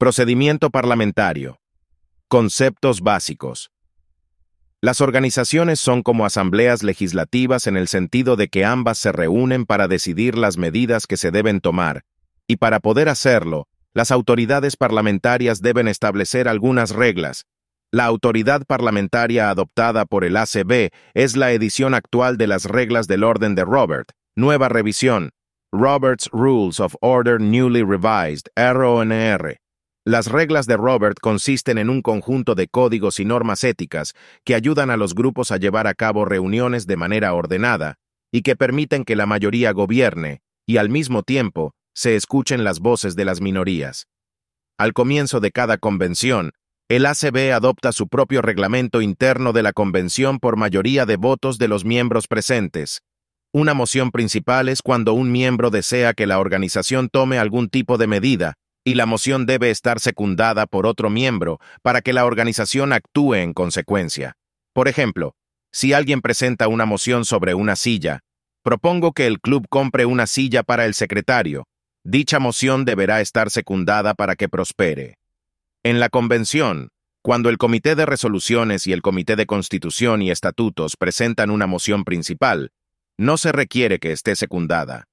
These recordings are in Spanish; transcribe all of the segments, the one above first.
Procedimiento parlamentario. Conceptos básicos. Las organizaciones son como asambleas legislativas en el sentido de que ambas se reúnen para decidir las medidas que se deben tomar, y para poder hacerlo, las autoridades parlamentarias deben establecer algunas reglas. La autoridad parlamentaria adoptada por el ACB es la edición actual de las reglas del orden de Robert, nueva revisión, Robert's Rules of Order Newly Revised, RONR, las reglas de Robert consisten en un conjunto de códigos y normas éticas que ayudan a los grupos a llevar a cabo reuniones de manera ordenada y que permiten que la mayoría gobierne y al mismo tiempo se escuchen las voces de las minorías. Al comienzo de cada convención, el ACB adopta su propio reglamento interno de la convención por mayoría de votos de los miembros presentes. Una moción principal es cuando un miembro desea que la organización tome algún tipo de medida, y la moción debe estar secundada por otro miembro para que la organización actúe en consecuencia. Por ejemplo, si alguien presenta una moción sobre una silla, propongo que el club compre una silla para el secretario. Dicha moción deberá estar secundada para que prospere. En la convención, cuando el Comité de Resoluciones y el Comité de Constitución y Estatutos presentan una moción principal, no se requiere que esté secundada.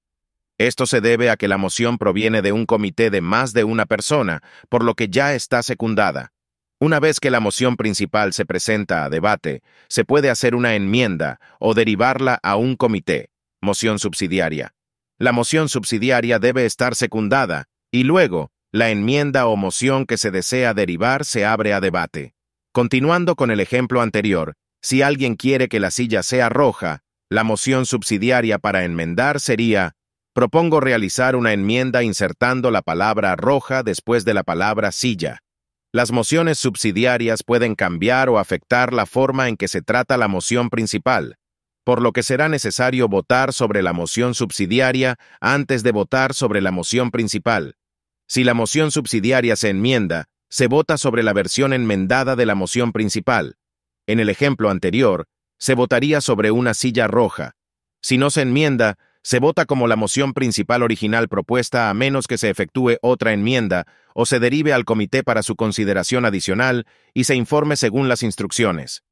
Esto se debe a que la moción proviene de un comité de más de una persona, por lo que ya está secundada. Una vez que la moción principal se presenta a debate, se puede hacer una enmienda o derivarla a un comité, moción subsidiaria. La moción subsidiaria debe estar secundada, y luego, la enmienda o moción que se desea derivar se abre a debate. Continuando con el ejemplo anterior, si alguien quiere que la silla sea roja, la moción subsidiaria para enmendar sería propongo realizar una enmienda insertando la palabra roja después de la palabra silla. Las mociones subsidiarias pueden cambiar o afectar la forma en que se trata la moción principal, por lo que será necesario votar sobre la moción subsidiaria antes de votar sobre la moción principal. Si la moción subsidiaria se enmienda, se vota sobre la versión enmendada de la moción principal. En el ejemplo anterior, se votaría sobre una silla roja. Si no se enmienda, se vota como la moción principal original propuesta a menos que se efectúe otra enmienda o se derive al comité para su consideración adicional y se informe según las instrucciones.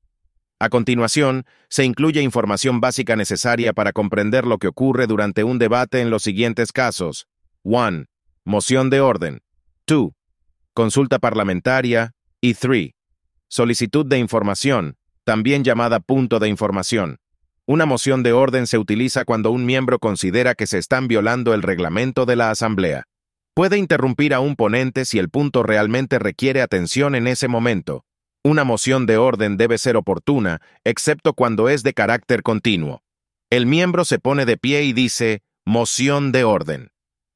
A continuación, se incluye información básica necesaria para comprender lo que ocurre durante un debate en los siguientes casos. 1. Moción de orden. 2. Consulta parlamentaria. Y 3. Solicitud de información, también llamada punto de información. Una moción de orden se utiliza cuando un miembro considera que se están violando el reglamento de la Asamblea. Puede interrumpir a un ponente si el punto realmente requiere atención en ese momento. Una moción de orden debe ser oportuna, excepto cuando es de carácter continuo. El miembro se pone de pie y dice, moción de orden.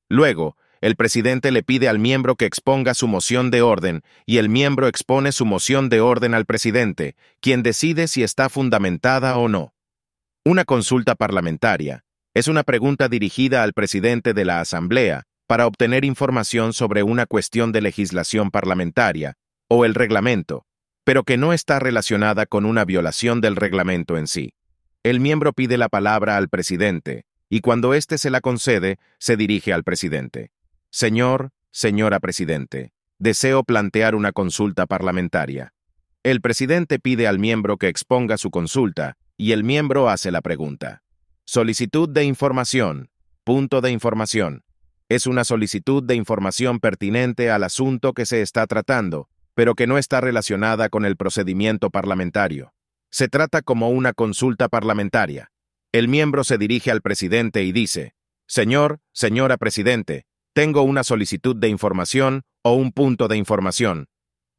Luego, el presidente le pide al miembro que exponga su moción de orden y el miembro expone su moción de orden al presidente, quien decide si está fundamentada o no. Una consulta parlamentaria es una pregunta dirigida al presidente de la Asamblea para obtener información sobre una cuestión de legislación parlamentaria o el reglamento, pero que no está relacionada con una violación del reglamento en sí. El miembro pide la palabra al presidente y cuando éste se la concede, se dirige al presidente. Señor, señora presidente, deseo plantear una consulta parlamentaria. El presidente pide al miembro que exponga su consulta y el miembro hace la pregunta. Solicitud de información. Punto de información. Es una solicitud de información pertinente al asunto que se está tratando, pero que no está relacionada con el procedimiento parlamentario. Se trata como una consulta parlamentaria. El miembro se dirige al presidente y dice, Señor, señora presidente, tengo una solicitud de información o un punto de información.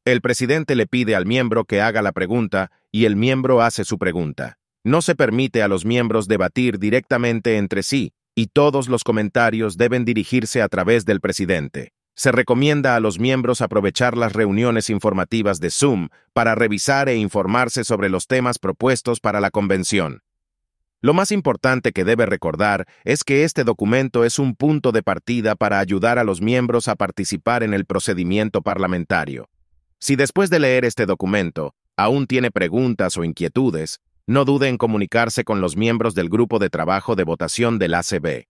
El presidente le pide al miembro que haga la pregunta y el miembro hace su pregunta. No se permite a los miembros debatir directamente entre sí, y todos los comentarios deben dirigirse a través del presidente. Se recomienda a los miembros aprovechar las reuniones informativas de Zoom para revisar e informarse sobre los temas propuestos para la convención. Lo más importante que debe recordar es que este documento es un punto de partida para ayudar a los miembros a participar en el procedimiento parlamentario. Si después de leer este documento aún tiene preguntas o inquietudes, no dude en comunicarse con los miembros del grupo de trabajo de votación del ACB.